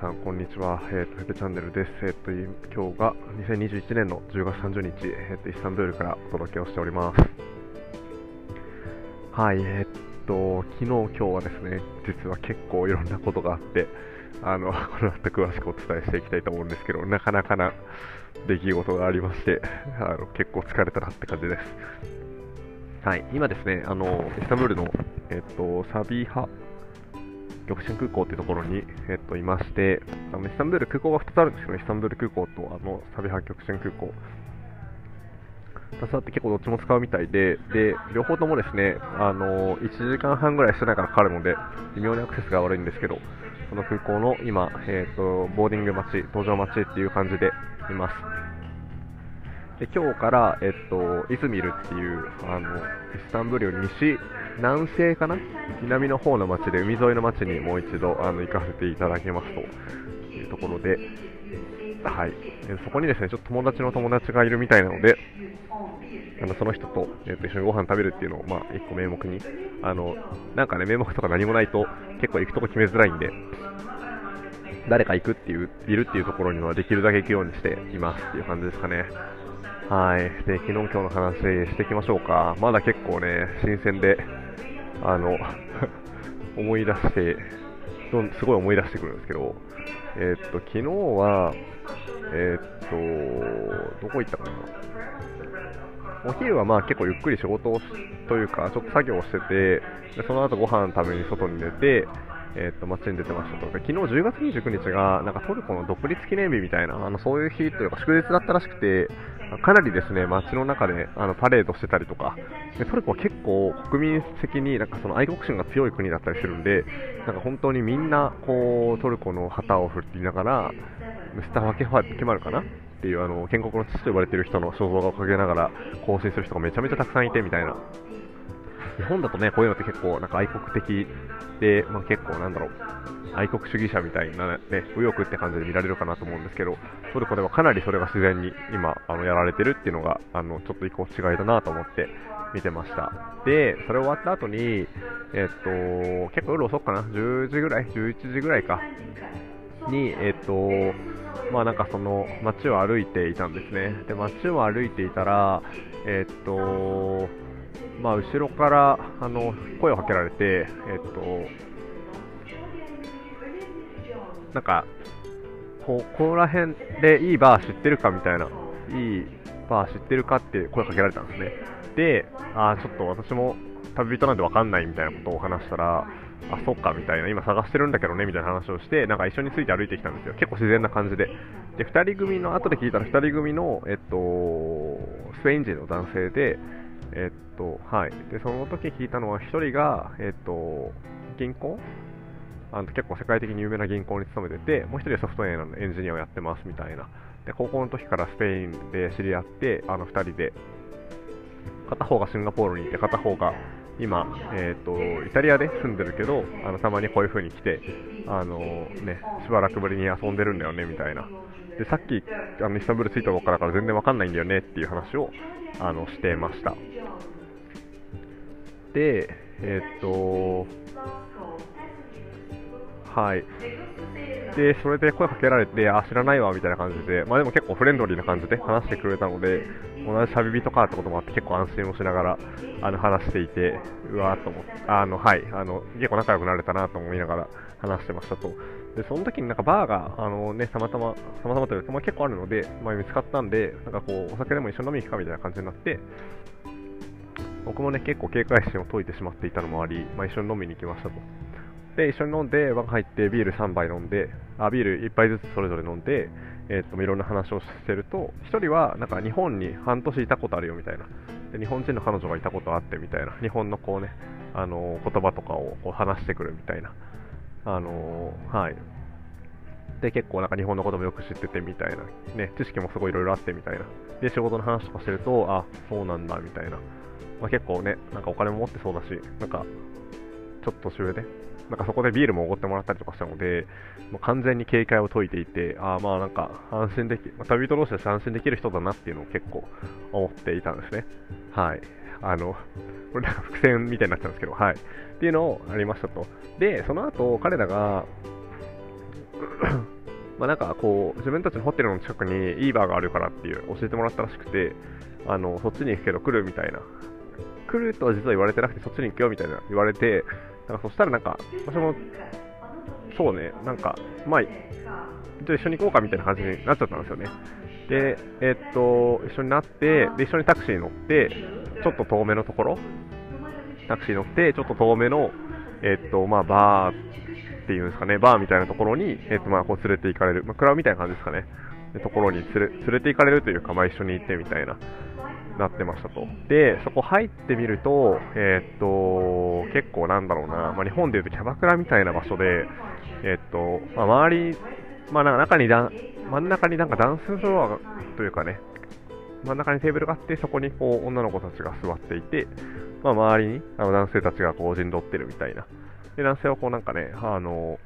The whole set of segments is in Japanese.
はい、皆さん、こんにちは。えー、と、フェペチャンネルです。えー、と、今日が2021年の10月30日、えー、と、イスタンブールからお届けをしております。はい、えー、と、昨日、今日はですね、実は結構いろんなことがあって、あの、この後詳しくお伝えしていきたいと思うんですけど、なかなかな出来事がありまして、あの結構疲れたなって感じです。はい、今ですね、あの、イスタンブールの、えっ、と、サビハ玉ン空港っていうところに、えっと、いまして、あのイスタンブール空港が2つあるんですけど、イスタンブール空港とあのサビハ玉ン空港。2つあって結構どっちも使うみたいで、で、両方ともですね、あの1時間半ぐらいしてないからかかるので、微妙にアクセスが悪いんですけど、その空港の今、えっ、と、ボーディング待ち、搭乗待ちっていう感じでいます。で今日から、えっと、イズミルっていうあのイスタンブールより西南西かな？南の方の町で海沿いの町にもう一度あの行かせていただきますというところで、はい、そこにですねちょっと友達の友達がいるみたいなのであのその人と,、えっと一緒にご飯食べるっていうのを、まあ、1個名目にあのなんかね名目とか何もないと結構行くとこ決めづらいんで誰か行くっていういるっていうところにはできるだけ行くようにしていますっていう感じですかね。はい。で、昨日今日の話していきましょうか。まだ結構ね、新鮮で、あの、思い出して、すごい思い出してくるんですけど、えー、っと、昨日は、えー、っと、どこ行ったかな。お昼はまあ結構ゆっくり仕事をというか、ちょっと作業をしてて、でその後ご飯食べに外に出て、えー、と街に出てましたと。か昨日10月29日がなんかトルコの独立記念日みたいなあのそういう日というか祝日だったらしくてかなりですね街の中であのパレードしてたりとか。でトルコは結構国民的になんかその愛国心が強い国だったりするんでなんか本当にみんなこうトルコの旗を振っていながらムスタファ・ケファケマルかな？っていうあの建国の父と呼ばれている人の肖像画をかけながら行進する人がめちゃめちゃたくさんいてみたいな。日本だとね、こういうのって結構なんか愛国的で、まあ、結構なんだろう、愛国主義者みたいなね、右翼って感じで見られるかなと思うんですけど、トルコではかなりそれが自然に今、あのやられてるっていうのが、あのちょっと一個違いだなと思って見てました。で、それ終わった後に、えっと、結構夜遅くかな、10時ぐらい、11時ぐらいか、に、えっと、まあなんかその街を歩いていたんですね。で、街を歩いていたら、えっと、まあ、後ろからあの声をかけられて、えっと、なんか、ここら辺でいいバー知ってるかみたいな、いいバー知ってるかって声かけられたんですね。で、あちょっと私も旅人なんで分かんないみたいなことを話したら、あ、そっかみたいな、今探してるんだけどねみたいな話をして、なんか一緒について歩いてきたんですよ。結構自然な感じで。で、2人組の、後で聞いたら2人組の、えっと、スペイン人の男性で、えっと、はい。で、その時聞いたのは、1人が、えっと、銀行？あの結構世界的に有名な銀行に勤めてて、もう1人はソフトウェアのエンジニアをやってますみたいな。で、高校の時からスペインで知り合って、あの2人で、片方がシンガポールにいて、片方が今、えーと、イタリアで住んでるけどあのたまにこういう風に来てあの、ね、しばらくぶりに遊んでるんだよねみたいなでさっきあのイスタンブル着いたとこからから全然わかんないんだよねっていう話をあのしてましたえっ、とはい。でそれで声かけられてあ知らないわみたいな感じで。まあでも結構フレンドリーな感じで話してくれたので同じ旅人かってこともあって結構安心をしながらあの話していてうわーと思ってあのはいあの結構仲良くなれたなと思いながら話してましたと。でその時になんかバーがあの、ね、たまたまたまたまというか、まあ、結構あるので、まあ、見つかったんでなんかこうお酒でも一緒に飲みに行くかみたいな感じになって僕もね結構警戒心を解いてしまっていたのもあり、まあ、一緒に飲みに行きましたと。で一緒に飲んで、バカ入ってビール3杯飲んであビール1杯ずつそれぞれ飲んでえー、といろんな話をしてると1人はなんか日本に半年いたことあるよみたいな。で日本人の彼女がいたことあってみたいな。日本のこうねあの言葉とかをこう話してくるみたいな。あのはい。で結構なんか日本のこともよく知っててみたいな。ね知識もすごいいろいろあってみたいな。で仕事の話とかしてるとあそうなんだみたいな、まあ、結構ねなんかお金も持ってそうだしなんかちょっと年上でなんかそこでビールもおごってもらったりとかしたので、もう完全に警戒を解いていて、ああまあなんか安心でき、まあ、旅人同士で安心できる人だなっていうのを結構思っていたんですね。はい。あの、これなんか伏線みたいになっちゃうんですけど、はい。っていうのをありましたと。で、その後、彼らが、まあ、なんかこう自分たちのホテルの近くにいいバーがあるからっていう教えてもらったらしくてあのそっちに行くけど来るみたいな来るとは実は言われてなくてそっちに行くよみたいな言われてなんかそしたらなんか私もそうねなんかまあじゃ一緒に行こうかみたいな感じになっちゃったんですよね。でえー、っと一緒になってで一緒にタクシーに乗ってちょっと遠めのところ。タクシー乗ってちょっと遠めのえー、っとまあバーっていうんですかね、バーみたいなところに、えーとまあ、こう連れて行かれる、まあ、クラブみたいな感じですかね、でところに連れ連れて行かれるというか、まあ、一緒に行ってみたいな、なってましたと。で、そこ入ってみると、えっ、と、結構なんだろうな、まあ、日本でいうとキャバクラみたいな場所で、えっ、と、まあ、周り、まあ、なんか中にだ真ん中になんかダンスフロアというかね、真ん中にテーブルがあって、そこにこう女の子たちが座っていて、まあ、周りにあの男性たちがこう陣取ってるみたいなで、男性はこうなんかね、あの、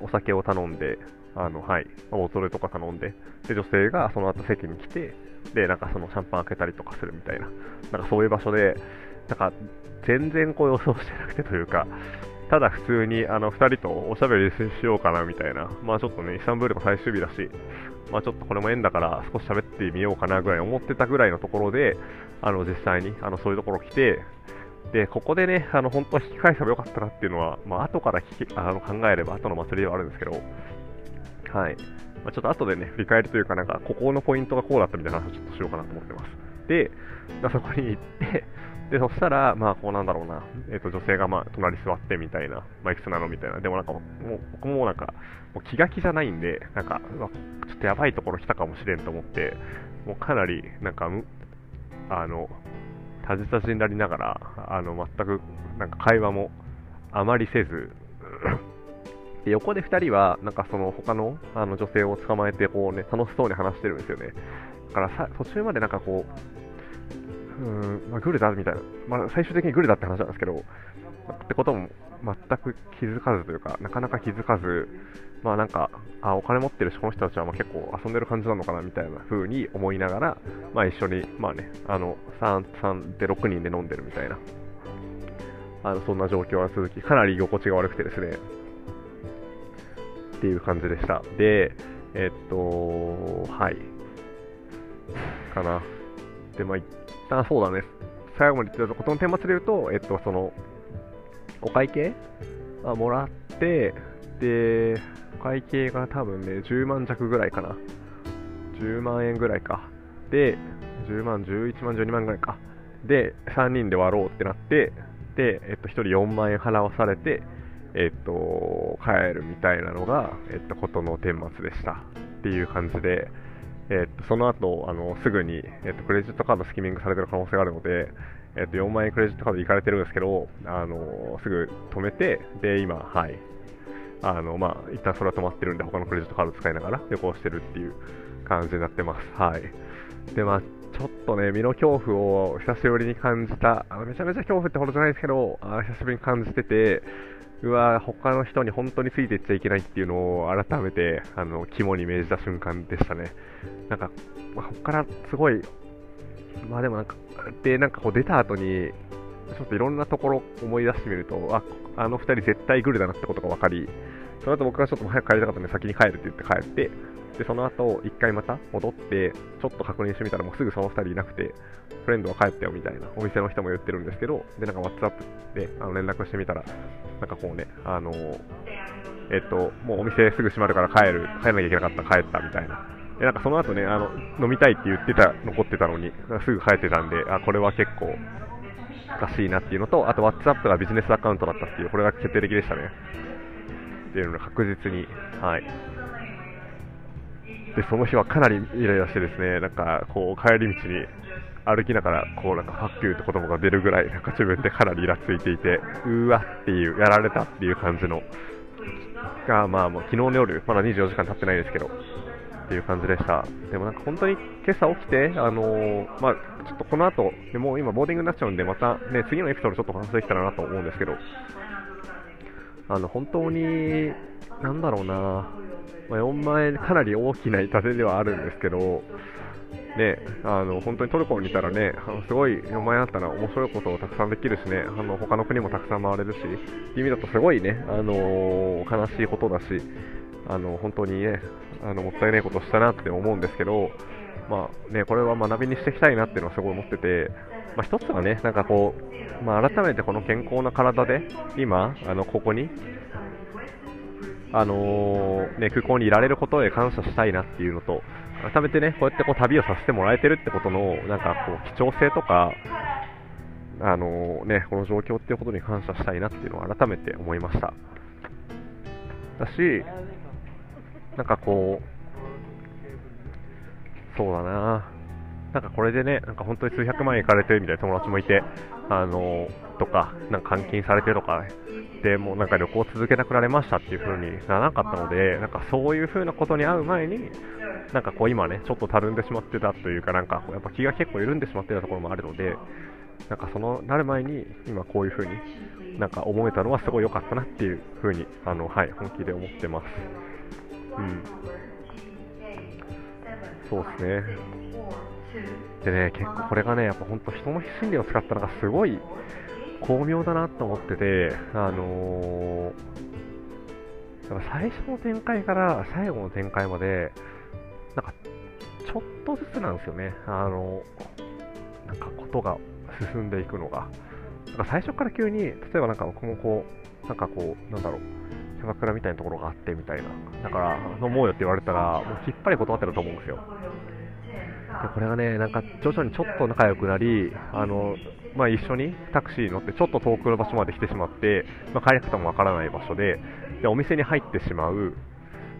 お酒を頼んで、あの、はい、ボトルとか頼んで、で、女性がその後席に来て、で、なんかそのシャンパン開けたりとかするみたいな、なんかそういう場所で、なんか全然こう予想してなくてというか、ただ普通にあの2人とおしゃべりしようかなみたいな、まあちょっとね、イスタンブールも最終日だし、まあちょっとこれも縁だから少し喋ってみようかなぐらい思ってたぐらいのところで、あの実際にあのそういうところ来て、で、ここでね、あの、本当は引き返せばよかったなっていうのは、まあ、後から引きあの考えれば、後の祭りではあるんですけど、はい。まあ、ちょっと後でね、振り返りというか、なんか、ここのポイントがこうだったみたいな話をちょっとしようかなと思ってます。で、まあ、そこに行って、で、そしたら、まあ、こうなんだろうな、えっ、ー、と、女性が、まあ、隣座ってみたいな、まあ、いくつなのみたいな、でもなんか、もう、僕もなんか、もう気が気じゃないんで、なんか、ちょっとやばいところ来たかもしれんと思って、もうかなり、なんか、あの、たじたじになりながら、あの全くなんか会話もあまりせず、で横で2人は、なんかその他のあの女性を捕まえてこう、ね、楽しそうに話してるんですよね。だからさ途中までなんかこう、うん、まあ、グルだみたいな、まあ、最終的にグルだって話なんですけど、ってことも全く気づかずというか、なかなか気づかず、まあなんか、あ、お金持ってるし、この人たちはま結構遊んでる感じなのかなみたいな風に思いながら、まあ一緒に、まあね、あの、3、3で6人で飲んでるみたいな、あの、そんな状況が続き、かなり居心地が悪くてですね、っていう感じでした。で、えっと、はい。かな。で、まあ一旦そうだね、最後まで言ってたことの顛末で言うと、えっと、その、お会計あもらって、で、お会計が多分ね、10万弱ぐらいかな。10万円ぐらいか。で、10万、11万、12万ぐらいか。で、3人で割ろうってなって、で、えっと、1人4万円払わされて、えっと、帰るみたいなのが、えっと、ことの顛末でした。っていう感じで、えっと、その後、あの、すぐに、えっと、クレジットカードスキミングされてる可能性があるので、えっと、4万円クレジットカード行かれてるんですけど、あの、すぐ止めて、で、今、はい、あの、まあ、一旦それは止まってるんで、他のクレジットカード使いながら旅行してるっていう感じになってます。はい。で、まあ、ちょっとね、身の恐怖を久しぶりに感じた、あのめちゃめちゃ恐怖ってほどじゃないですけど、あ久しぶりに感じてて、うわ他の人に本当についていっちゃいけないっていうのを改めて、あの、肝に銘じた瞬間でしたね。なんか、まあ、ここからすごい、まあでもなんか、で、なんかこう出た後に、ちょっといろんなところ思い出してみると、あ、あの2人絶対グルだなってことが分かり、その後僕がちょっと早く帰りたかったので先に帰るって言って帰って、で、その後1回また戻って、ちょっと確認してみたらもうすぐその2人いなくて、フレンドは帰ったよみたいなお店の人も言ってるんですけど、で、なんか WhatsApp であの連絡してみたら、なんかこうね、あのえっと、もうお店すぐ閉まるから帰る、帰らなきゃいけなかった帰ったみたいな。で、なんかその後ね、あの、飲みたいって言ってた、残ってたのに、すぐ帰ってたんで、あ、これは結構、おかしいなっていうのと、あと WhatsApp がビジネスアカウントだったっていう、これが決定的でしたね。っていうのが確実に、はい。で、その日はかなりイライラしてですね、なんか、こう、帰り道に歩きながら、こう、なんか、ハッキューって言葉が出るぐらい、なんか自分でかなりイラついていて、うわっていう、やられたっていう感じの、が、まあ、もう昨日の夜、まだ24時間経ってないですけど、っていう感じでした。でもなんか本当に今朝起きて、あのー、まあ、ちょっとこの後、でもう今ボーディングになっちゃうんで、またね、次のエピソードちょっと話できたらなと思うんですけど、あの、本当に、なんだろうな、まあ、4万円かなり大きな痛手ではあるんですけど、ね、あの本当にトルコにいたらね、あのすごい4万円あったら面白いことをたくさんできるしね、あの他の国もたくさん回れるし、意味だとすごいね、あのー、悲しいことだし、あの本当にね、あのもったいないことしたなって思うんですけど、まあね、これは学びにしていきたいなっていうのはすごい思ってて、まあ、一つはね、なんかこう、まあ、改めてこの健康な体で、今、あのここに、あのー、ね、空港にいられることへ感謝したいなっていうのと、改めてね、こうやってこう旅をさせてもらえてるってことの、なんかこう、貴重性とか、あのー、ね、この状況っていうことに感謝したいなっていうのを改めて思いました。だし、なんかこう、そうだななんかこれでね、なんか本当に数百万円いかれてるみたいな友達もいて、あのとか、なんか監禁されてるとか、でもうなんか旅行続けなくなれましたっていう風にならなかったので、なんかそういう風なことに会う前に、なんかこう今ね、ちょっとたるんでしまってたというか、なんかやっぱ気が結構緩んでしまってたところもあるので、なんかそのなる前に今こういう風になんか思えたのはすごい良かったなっていう風にあのはい本気で思ってます。うん。そうですね。でね、結構これがね、やっぱ本当人の心理を使ったのがすごい巧妙だなと思ってて、あのー、やっぱ最初の展開から最後の展開まで、なんかちょっとずつなんですよね。あのなんかことが進んでいくのが。なんか最初から急に、例えばなんか僕もこう、なんかこう、なんだろう、キャバクラみたいなところがあってみたいな。だから、飲もうよって言われたら、もうきっぱり断ってると思うんですよ。でこれがね、なんか徐々にちょっと仲良くなり、あのまあ、一緒にタクシーに乗ってちょっと遠くの場所まで来てしまって、まあ、帰り方もわからない場所でで、お店に入ってしまう、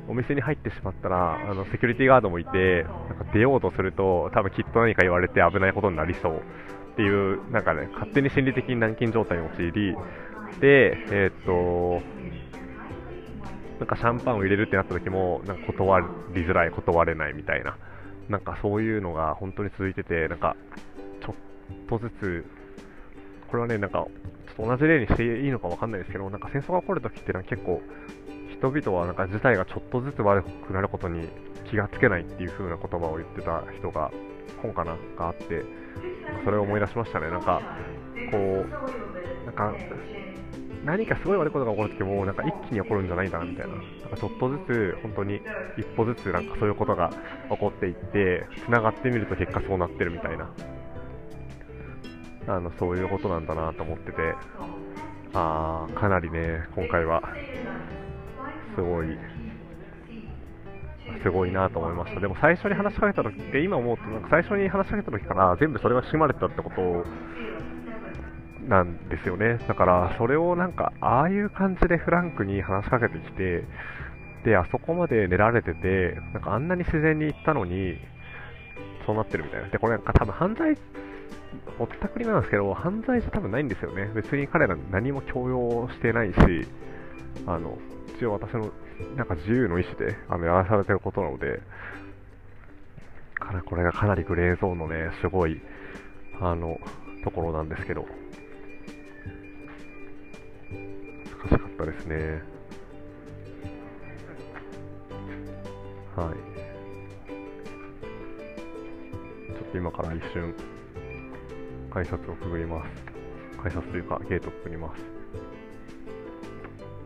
お店に入ってしまったら、あのセキュリティガードもいて、なんか出ようとすると、多分きっと何か言われて危ないことになりそうっていう、なんかね、勝手に心理的に軟禁状態に陥り、で、えー、っと、なんかシャンパンを入れるってなった時も、なんか断りづらい、断れないみたいな、なんかそういうのが本当に続いてて、なんかちょっとずつ、これはね、なんかちょっと同じ例にしていいのかわかんないですけど、なんか戦争が起こるときってのは結構、人々はなんか事態がちょっとずつ悪くなることに気がつけないっていう風な言葉を言ってた人が本かながあってそれを思い出しましたね。なんかこうなんか何かすごい悪いことが起こるときもなんか一気に起こるんじゃないんだなみたいな。なんかちょっとずつ本当に一歩ずつなんかそういうことが起こっていって繋がってみると結果そうなってるみたいな。あのそういうことなんだなと思っててあかなりね今回はすごいすごいなと思いました。でも最初に話しかけた時って今思うとなんか最初に話しかけた時から全部それが仕組まれてたってことなんですよね。だからそれをなんかああいう感じでフランクに話しかけてきてで、あそこまで寝られてて、なんかあんなに自然に行ったのに、そうなってるみたいな。で、これなんか多分犯罪、ぼったくりなんですけど、犯罪じゃ多分ないんですよね。別に彼ら何も強要してないし、あの、一応私のなんか自由の意思であのやらされてることなので、からこれがかなりグレーゾーンのね、すごい、あの、ところなんですけど、難しかったですね。はい。ちょっと今から一瞬、改札をくぐります。改札というか、ゲートをくぐります。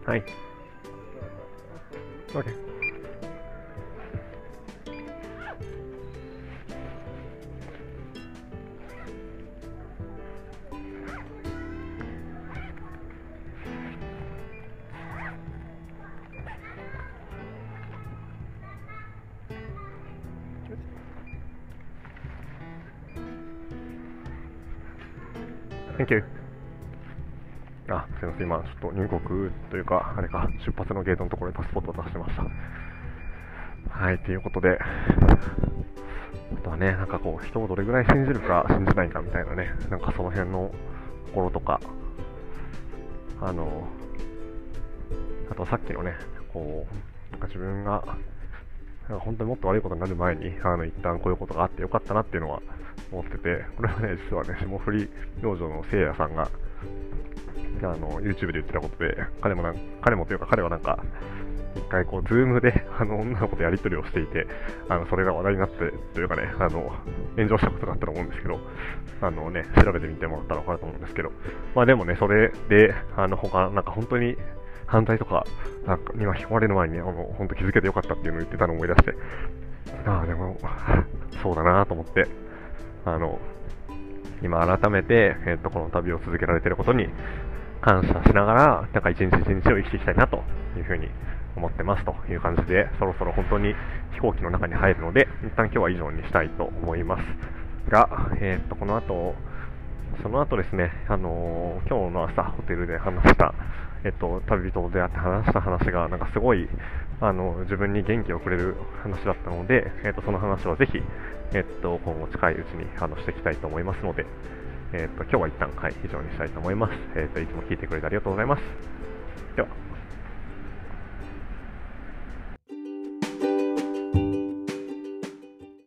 はい。OK Thank you. あ、すみません、今、ちょっと入国というか、あれか、出発のゲートのところにパスポートを出してました。はい、ということで、あとはね、なんかこう、人をどれぐらい信じるか信じないかみたいなね、なんかその辺のところとか、あの、あとさっきのね、こう、なんか自分が、本当にもっと悪いことになる前に、あの、一旦こういうことがあってよかったなっていうのは思ってて、これはね、実はね、霜降り明星のせいやさんが、あの YouTube で言ってたことで、彼もなん彼もというか彼はなんか、一回こう、ズームであの女の子とやり取りをしていて、あのそれが話題になってというかね、あの炎上したことがあったと思うんですけど、あのね、調べてみてもらったら分かると思うんですけど、まあでもね、それで、あの他、なんか本当に犯罪とかなんかに巻き込まれる前にね、あの、本当気づけてよかったっていうのを言ってたのを思い出して、ああ、でも、そうだなと思って、あの、今改めて、えっ、と、この旅を続けられてることに感謝しながら、なんか一日一日を生きていきたいなというふうに思ってますという感じで、そろそろ本当に飛行機の中に入るので、一旦今日は以上にしたいと思いますが、え、っと、この後、その後ですね、あのー、今日の朝ホテルで話した、えっと、旅人と出会って話した話が、なんかすごい、あの、自分に元気をくれる話だったので、えっと、その話はぜひ、えっと、今後近いうちに、あの、していきたいと思いますので、えっと、今日は一旦、はい、以上にしたいと思います。えっと、いつも聞いてくれてありがとうございます。では。